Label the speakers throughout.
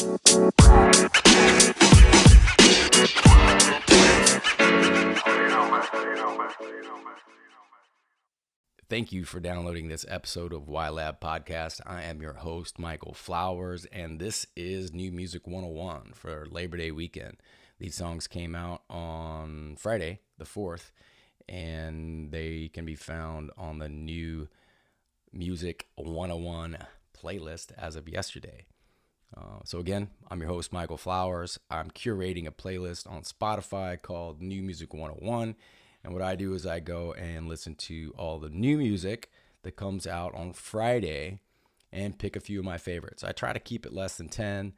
Speaker 1: Thank you for downloading this episode of YLab Podcast. I am your host, Michael Flowers, and this is New Music 101 for Labor Day weekend. These songs came out on Friday, the 4th, and they can be found on the New Music 101 playlist as of yesterday. Uh, so, again, I'm your host, Michael Flowers. I'm curating a playlist on Spotify called New Music 101 and what I do is I go and listen to all the new music that comes out on Friday and pick a few of my favorites. I try to keep it less than 10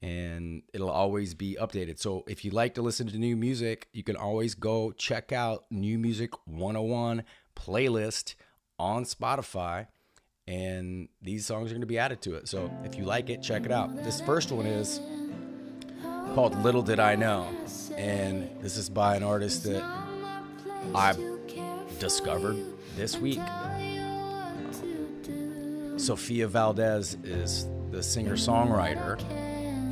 Speaker 1: and it'll always be updated. So if you like to listen to new music, you can always go check out New Music 101 playlist on Spotify and these songs are going to be added to it. So if you like it, check it out. This first one is called Little Did I Know and this is by an artist that I discovered this week. Sofia Valdés is the singer songwriter,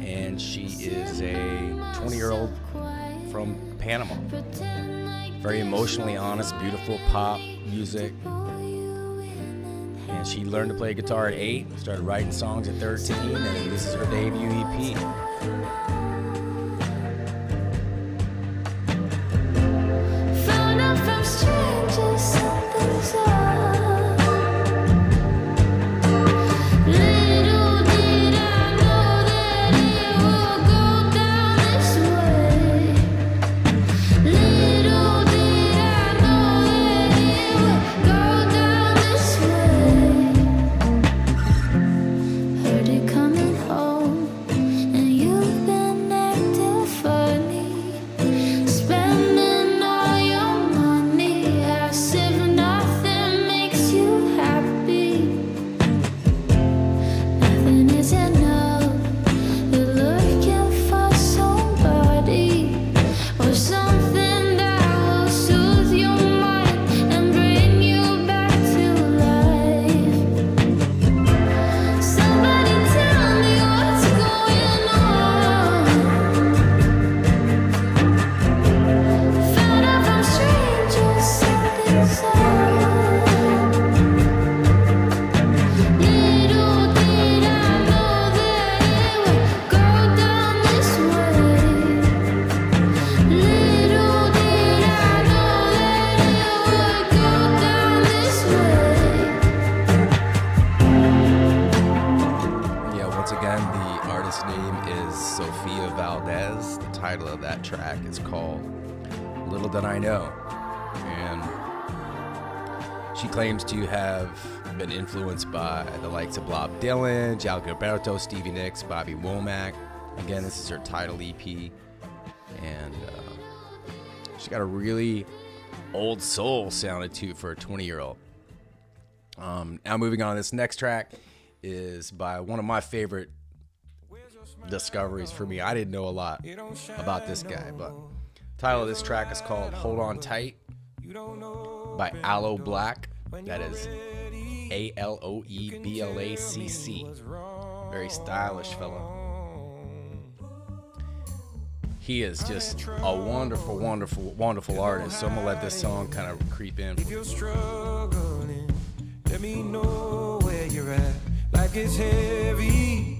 Speaker 1: and she is a 20 year old from Panama. Very emotionally honest, beautiful pop music. She learned to play guitar at 8, started writing songs at 13, and this is her debut EP. Claims to have been influenced by the likes of Bob Dylan, João Gilberto, Stevie Nicks, Bobby Womack. Again, this is her title EP, and uh, she's got a really old soul sounded to for a 20 year old. Um, now, moving on, this next track is by one of my favorite discoveries for me. I didn't know a lot about this guy, but title of this track is called "Hold On Tight" by Aloe Blacc. That is A L O E B L A C C. Very stylish fellow. He is just a wonderful, wonderful, wonderful artist. So I'm gonna let this song kind of creep in.
Speaker 2: If you're struggling, let me know where you're at. Like it's heavy,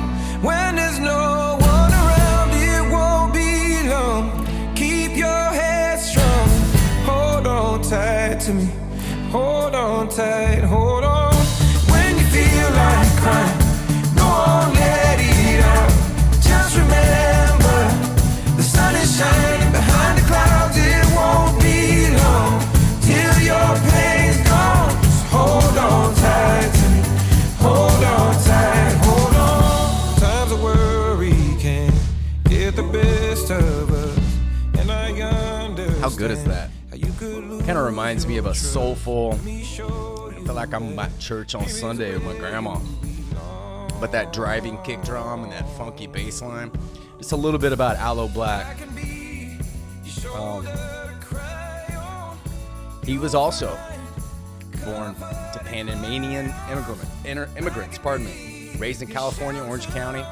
Speaker 1: good is that? Kind of reminds me of a soulful. I feel like I'm at church on Sunday with my grandma. But that driving kick drum and that funky bass line just a little bit about Aloe Blacc. Um, he was also born to Panamanian immigrant, immigrants, pardon me, raised in California, Orange County,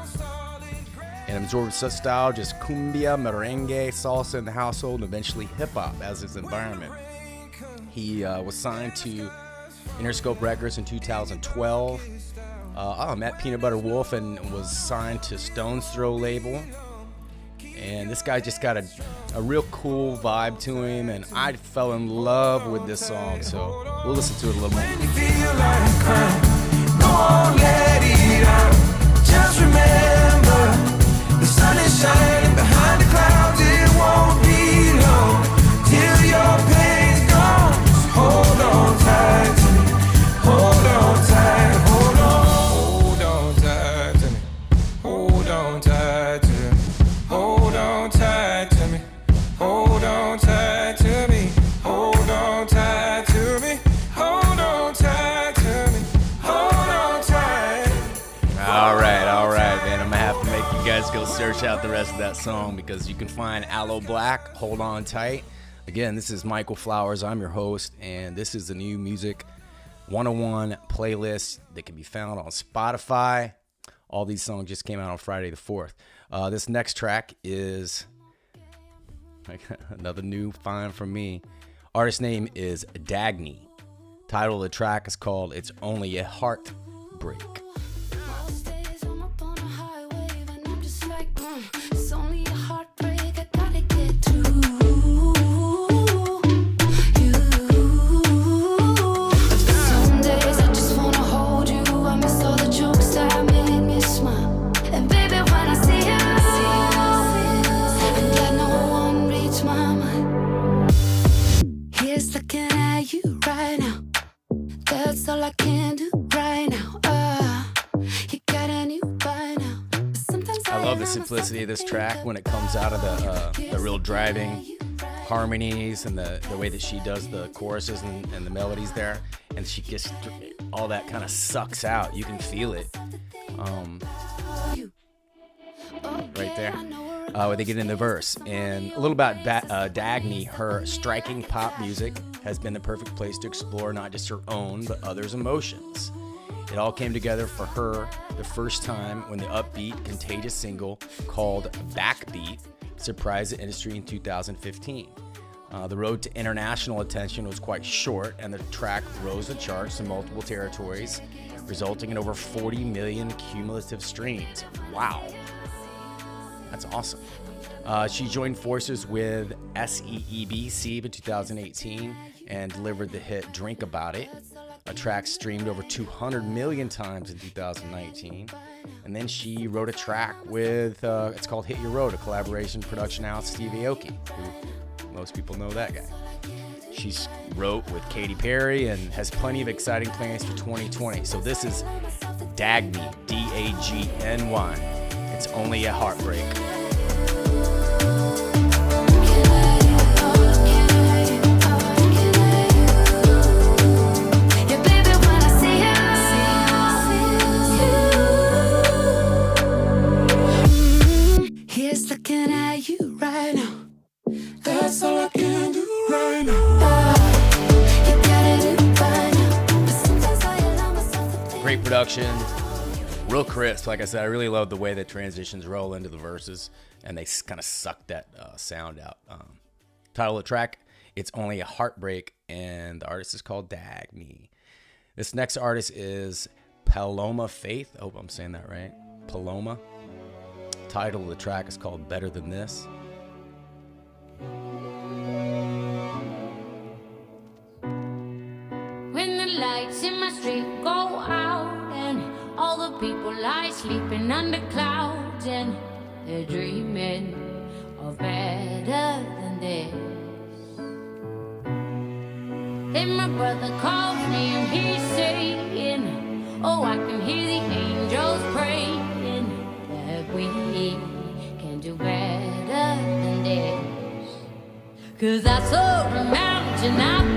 Speaker 1: and absorbed such style just cumbia, merengue, salsa in the household, and eventually hip hop as his environment. He uh, was signed to Interscope Records in 2012. Uh, oh, met Peanut Butter Wolf and was signed to Stones Throw label. And this guy just got a, a real cool vibe to him, and I fell in love with this song. So we'll listen to it a little more. Sun is shining behind search out the rest of that song because you can find Aloe Blacc. Hold on tight. Again, this is Michael Flowers. I'm your host, and this is the new music 101 playlist that can be found on Spotify. All these songs just came out on Friday the 4th. Uh, this next track is another new find from me. Artist name is Dagny. Title of the track is called It's Only a Heartbreak. This track when it comes out of the uh, the real driving harmonies and the, the way that she does the choruses and, and the melodies there, and she gets all that kind of sucks out. You can feel it um, right there. Uh, when they get in the verse, and a little about ba- uh, Dagny, her striking pop music has been the perfect place to explore not just her own but others' emotions. It all came together for her the first time when the upbeat, contagious single called Backbeat surprised the industry in 2015. Uh, the road to international attention was quite short, and the track rose the charts in multiple territories, resulting in over 40 million cumulative streams. Wow. That's awesome. Uh, she joined forces with SEEB Sieve in 2018 and delivered the hit Drink About It, a track streamed over 200 million times in 2019. And then she wrote a track with, uh, it's called Hit Your Road, a collaboration production out Steve Aoki, who most people know that guy. She wrote with Katy Perry and has plenty of exciting plans for 2020. So this is Dagny, D A G N Y. It's only a heartbreak. Production, real crisp. Like I said, I really love the way that transitions roll into the verses and they kind of suck that uh, sound out. Um, title of the track, It's Only a Heartbreak, and the artist is called Dagny. This next artist is Paloma Faith. I hope I'm saying that right. Paloma. Title of the track is called Better Than This.
Speaker 3: The people lie sleeping under clouds and they're dreaming of better than this. Then my brother calls me and he's saying, Oh, I can hear the angels praying that we can do better than this. Cause I saw a mountain, I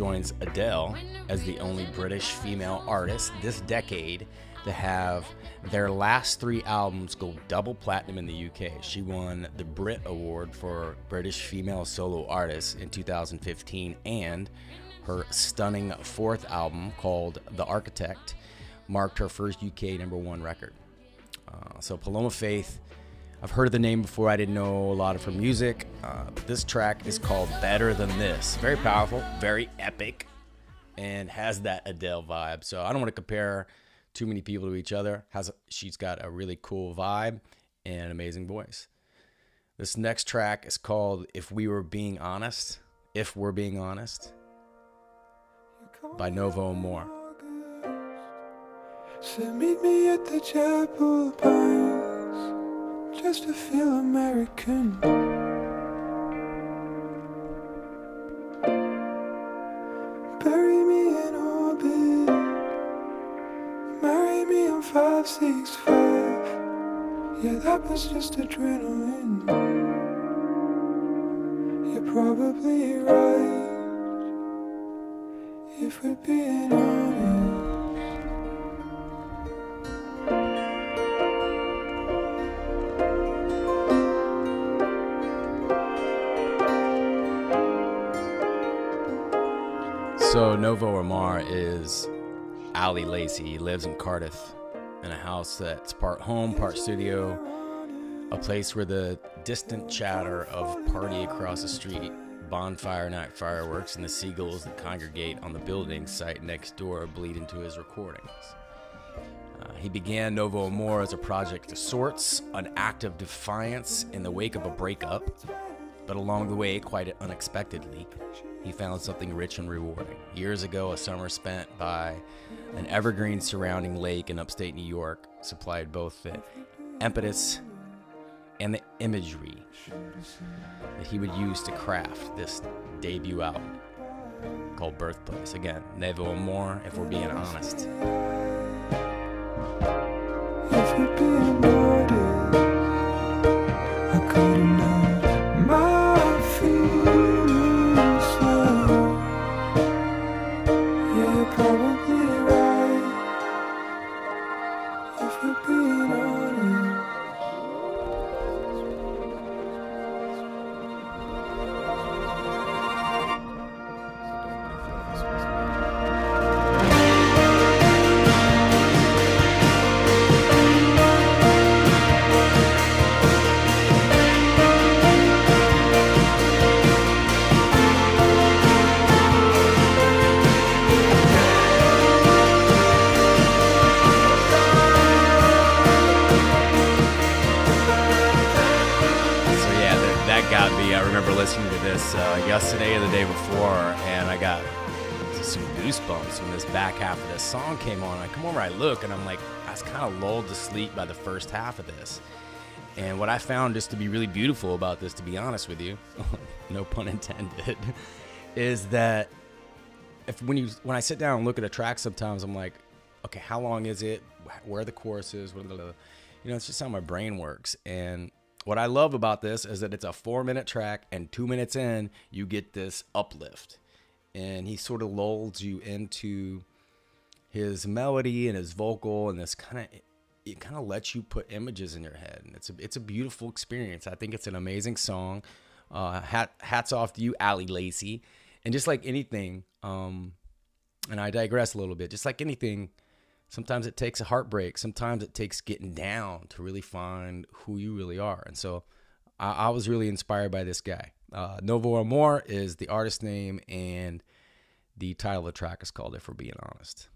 Speaker 1: joins Adele as the only British female artist this decade to have their last three albums go double platinum in the UK. She won the Brit Award for British Female Solo Artist in 2015, and her stunning fourth album called The Architect marked her first UK number one record. Uh, so Paloma Faith, I've heard of the name before. I didn't know a lot of her music. Uh, this track is called Better Than This. Very powerful, very epic, and has that Adele vibe. So I don't want to compare too many people to each other. Has she's got a really cool vibe and an amazing voice. This next track is called If We Were Being Honest. If We're Being Honest by Novo Amor.
Speaker 2: Said meet me at the chapel pines just to feel American. Bury me in orbit. Marry me on five six five. Yeah, that was just adrenaline. You're probably right. If we're being honest.
Speaker 1: Novo Amor is Ali Lacey. He lives in Cardiff in a house that's part home, part studio, a place where the distant chatter of party across the street, bonfire night fireworks, and the seagulls that congregate on the building site next door bleed into his recordings. Uh, he began Novo Amor as a project of sorts, an act of defiance in the wake of a breakup, but along the way, quite unexpectedly, he found something rich and rewarding. Years ago, a summer spent by an evergreen surrounding lake in upstate New York supplied both the impetus and the imagery that he would use to craft this debut album called Birthplace. Again, Novo Amor, if we're being honest. Remember listening to this uh, yesterday or the day before, and I got some goosebumps when this back half of this song came on. I come over, I look, and I'm like, I was kind of lulled to sleep by the first half of this. And what I found just to be really beautiful about this, to be honest with you, no pun intended, is that if when you when I sit down and look at a track, sometimes I'm like, okay, how long is it? Where are the are the, you know, it's just how my brain works. And what I love about this is that it's a four minute track, and two minutes in, you get this uplift, and he sort of lulls you into his melody and his vocal, and this kind of it kind of lets you put images in your head, and it's a it's a beautiful experience. I think it's an amazing song. Uh, hat, hats off to you, Ali Lacey, and just like anything, um, and I digress a little bit. Just like anything, sometimes it takes a heartbreak. Sometimes it takes getting down to really find who you really are. And so I, I was really inspired by this guy. Uh, Novo Amor is the artist name, and the title of the track is called If We're Being Honest.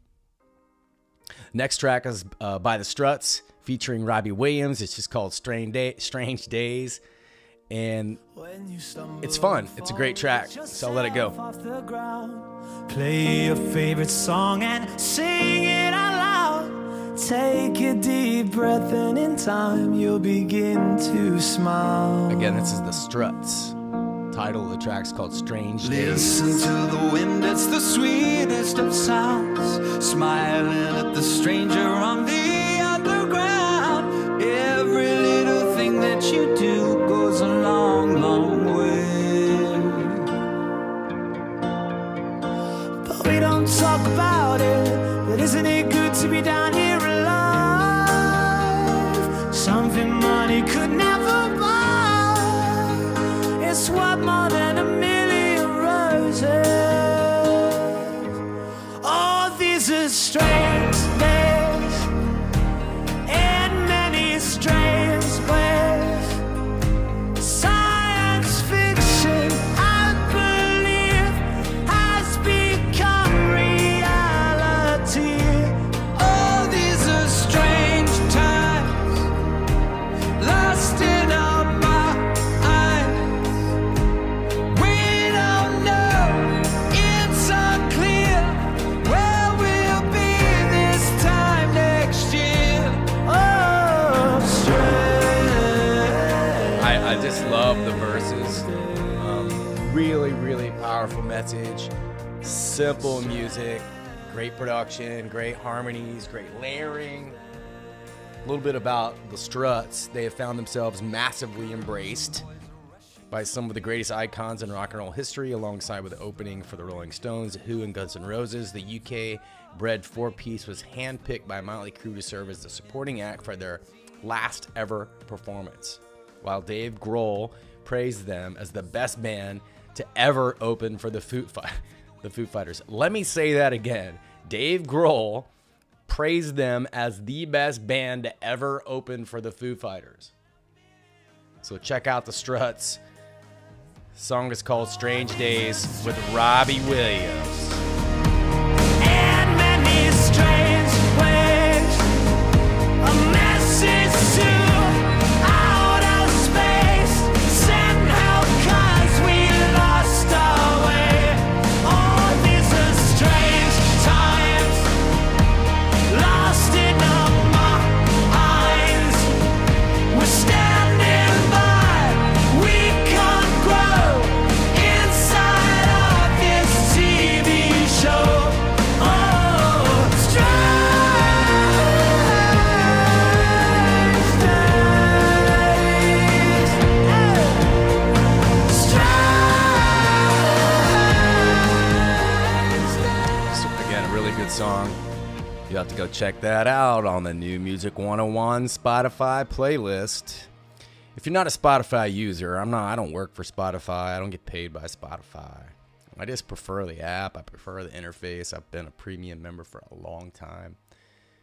Speaker 1: Next track is uh, by the Struts featuring Robbie Williams. It's just called Strange, Day- Strange Days. And it's fun. It's a great track. So I'll let it go.
Speaker 4: Off the ground. Play your favorite song and sing it out. Take a deep breath, and in time you'll begin to smile.
Speaker 1: Again, this is the Struts. Title of the track's called Strange Days.
Speaker 5: Listen to the wind, it's the sweetest of sounds. Smiling at the stranger on the
Speaker 1: production, great harmonies, great layering. A little bit about the Struts. They have found themselves massively embraced by some of the greatest icons in rock and roll history, alongside with the opening for the Rolling Stones, Who, and Guns N' Roses. The UK bred four piece was handpicked by Motley Crue to serve as the supporting act for their last ever performance, while Dave Grohl praised them as the best band to ever open for the Foo, Fi- the Foo Fighters. Let me say that again. Dave Grohl praised them as the best band to ever open for the Foo Fighters. So check out the Struts. Song is called Strange Days with Robbie Williams.
Speaker 6: Out
Speaker 1: on the New Music 101 Spotify playlist. If you're not a Spotify user, I'm not I don't work for Spotify. I don't get paid by Spotify. I just prefer the app. I prefer the interface. I've been a premium member for a long time.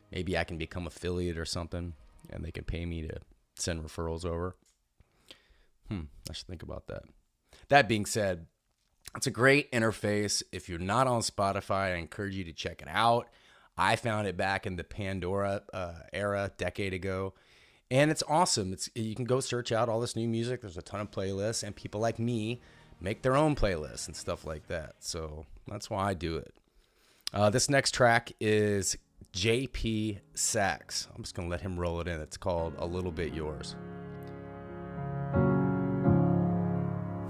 Speaker 1: Maybe I can become affiliate or something and they can pay me to send referrals over. Hmm, I should think about that. That being said, it's a great interface. If you're not on Spotify, I encourage you to check it out. I found it back in the Pandora uh, era, decade ago, and it's awesome. It's you can go search out all this new music. There's a ton of playlists, and people like me make their own playlists and stuff like that. So that's why I do it. Uh, this next track is JP Saxe. I'm just gonna let him roll it in. It's called "A Little Bit Yours."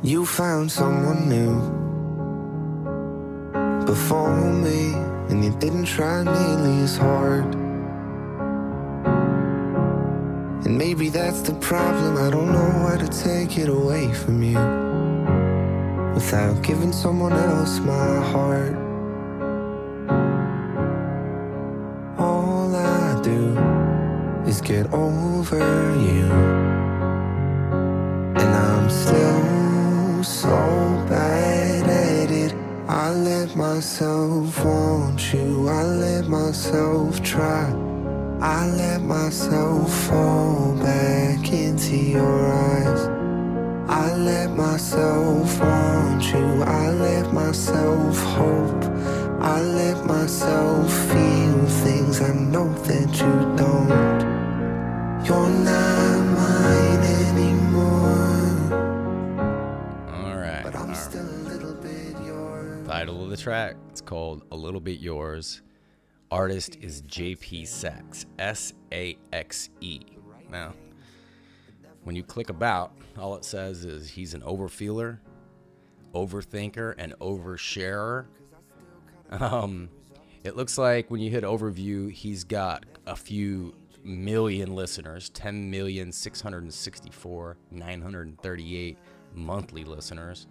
Speaker 7: You found someone new before me, and you didn't try nearly as hard. And maybe that's the problem. I don't know how to take it away from you without giving someone else my heart. All I do is get over you. And I'm still so bad. I let myself want you. I let myself try. I let myself fall back into your eyes. I let myself want you. I let myself hope. I let myself feel things I know that you don't. You're not mine
Speaker 1: Title of the track. It's called A Little Bit Yours. Artist is JP Saxe. S A X E. Now, when you click about, all it says is he's an overfeeler, overthinker, and oversharer. Um, it looks like when you hit overview, he's got a few million listeners 10 million 664 938 monthly listeners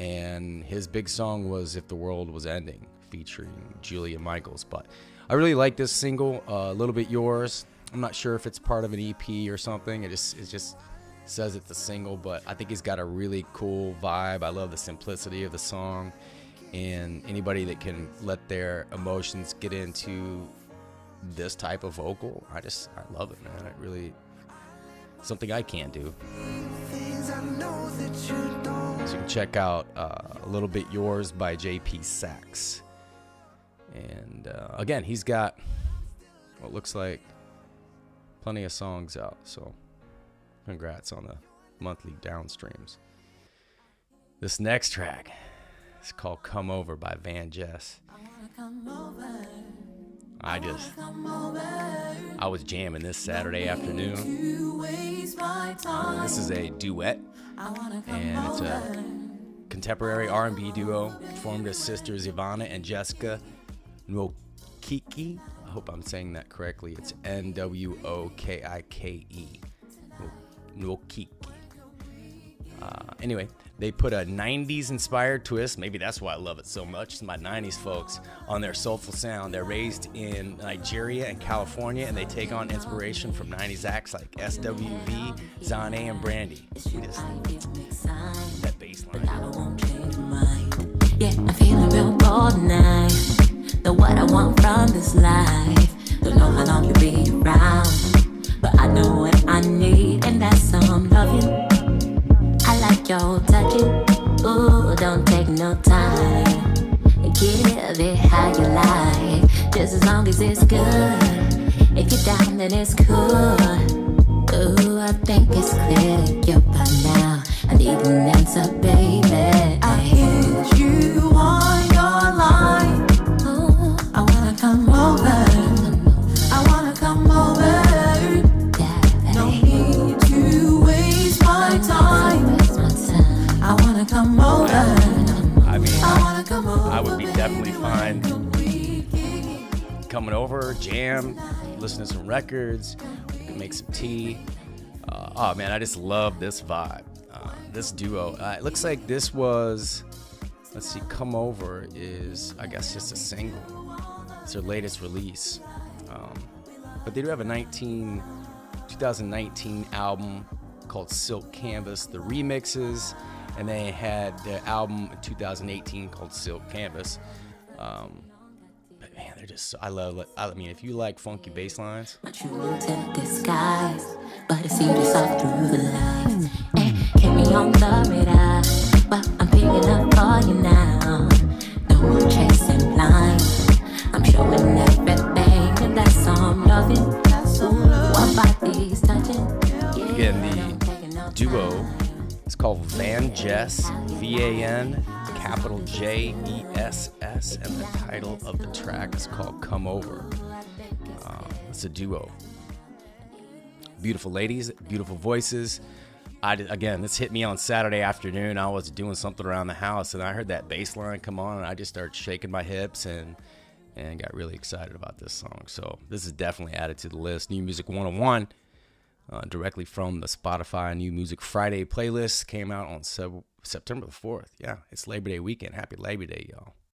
Speaker 1: and his big song was if the world was ending featuring julia michaels but i really like this single uh, a little bit yours I'm not sure if it's part of an EP or something. It just it just says it's a single, but I think he's got a really cool vibe. I love the simplicity of the song, and anybody that can let their emotions get into this type of vocal, I just I love it, man. It really something I can't do. You can check out uh, a little bit yours by JP Saxe, and uh, again, he's got what looks like plenty of songs out. So congrats on the monthly downstreams. This next track is called "Come Over" by Van Jess. I just I was jamming this Saturday afternoon. This is a duet, and it's a contemporary R&B duo formed as sisters Ivana and Jessica Nwokike. I hope I'm saying that correctly. It's N W O K I K E. Nwokike. Uh, anyway, they put a 90s inspired twist. Maybe that's why I love it so much. It's my 90s folks on their soulful sound. They're raised in Nigeria and California, and they take on inspiration from 90s acts like SWV, Zane, and Brandy. We just, that bass.
Speaker 8: Yeah, I'm feeling real bold. Know what I want from this life. Don't know how long you'll be around. But I know what I need, and that's some loving. Your touching. Ooh, don't take no time. Give it how you like. Just as long as it's good. If you're down, then it's cool. Ooh, I think it's clear to you by now. I need an answer, baby.
Speaker 1: Definitely fine coming over, jam, listen to some records, we can make some tea. Uh, oh man, I just love this vibe. Uh, this duo. Uh, it looks like this was, let's see, Come Over is, I guess, just a single. It's their latest release. Um, but they do have a 19, 2019 album called Silk Canvas, the remixes, and they had the album in 2018 called Silk Canvas. Um, but man, they're just, so, I love, I mean, if you like funky bass lines,
Speaker 8: true to disguise, but it seems to soft through the the radar, but I'm picking up for you now.
Speaker 1: Called Van Jess, V A N, capital J E S S, and the title of the track is called Come Over. Um, it's a duo. Beautiful ladies, beautiful voices. I again, this hit me on Saturday afternoon. I was doing something around the house, and I heard that bass line come on, and I just started shaking my hips and and got really excited about this song. So this is definitely added to the list. New Music 101 uh, directly from the Spotify New Music Friday playlist. Came out on Sep- September the 4th. Yeah, it's Labor Day weekend. Happy Labor Day, y'all.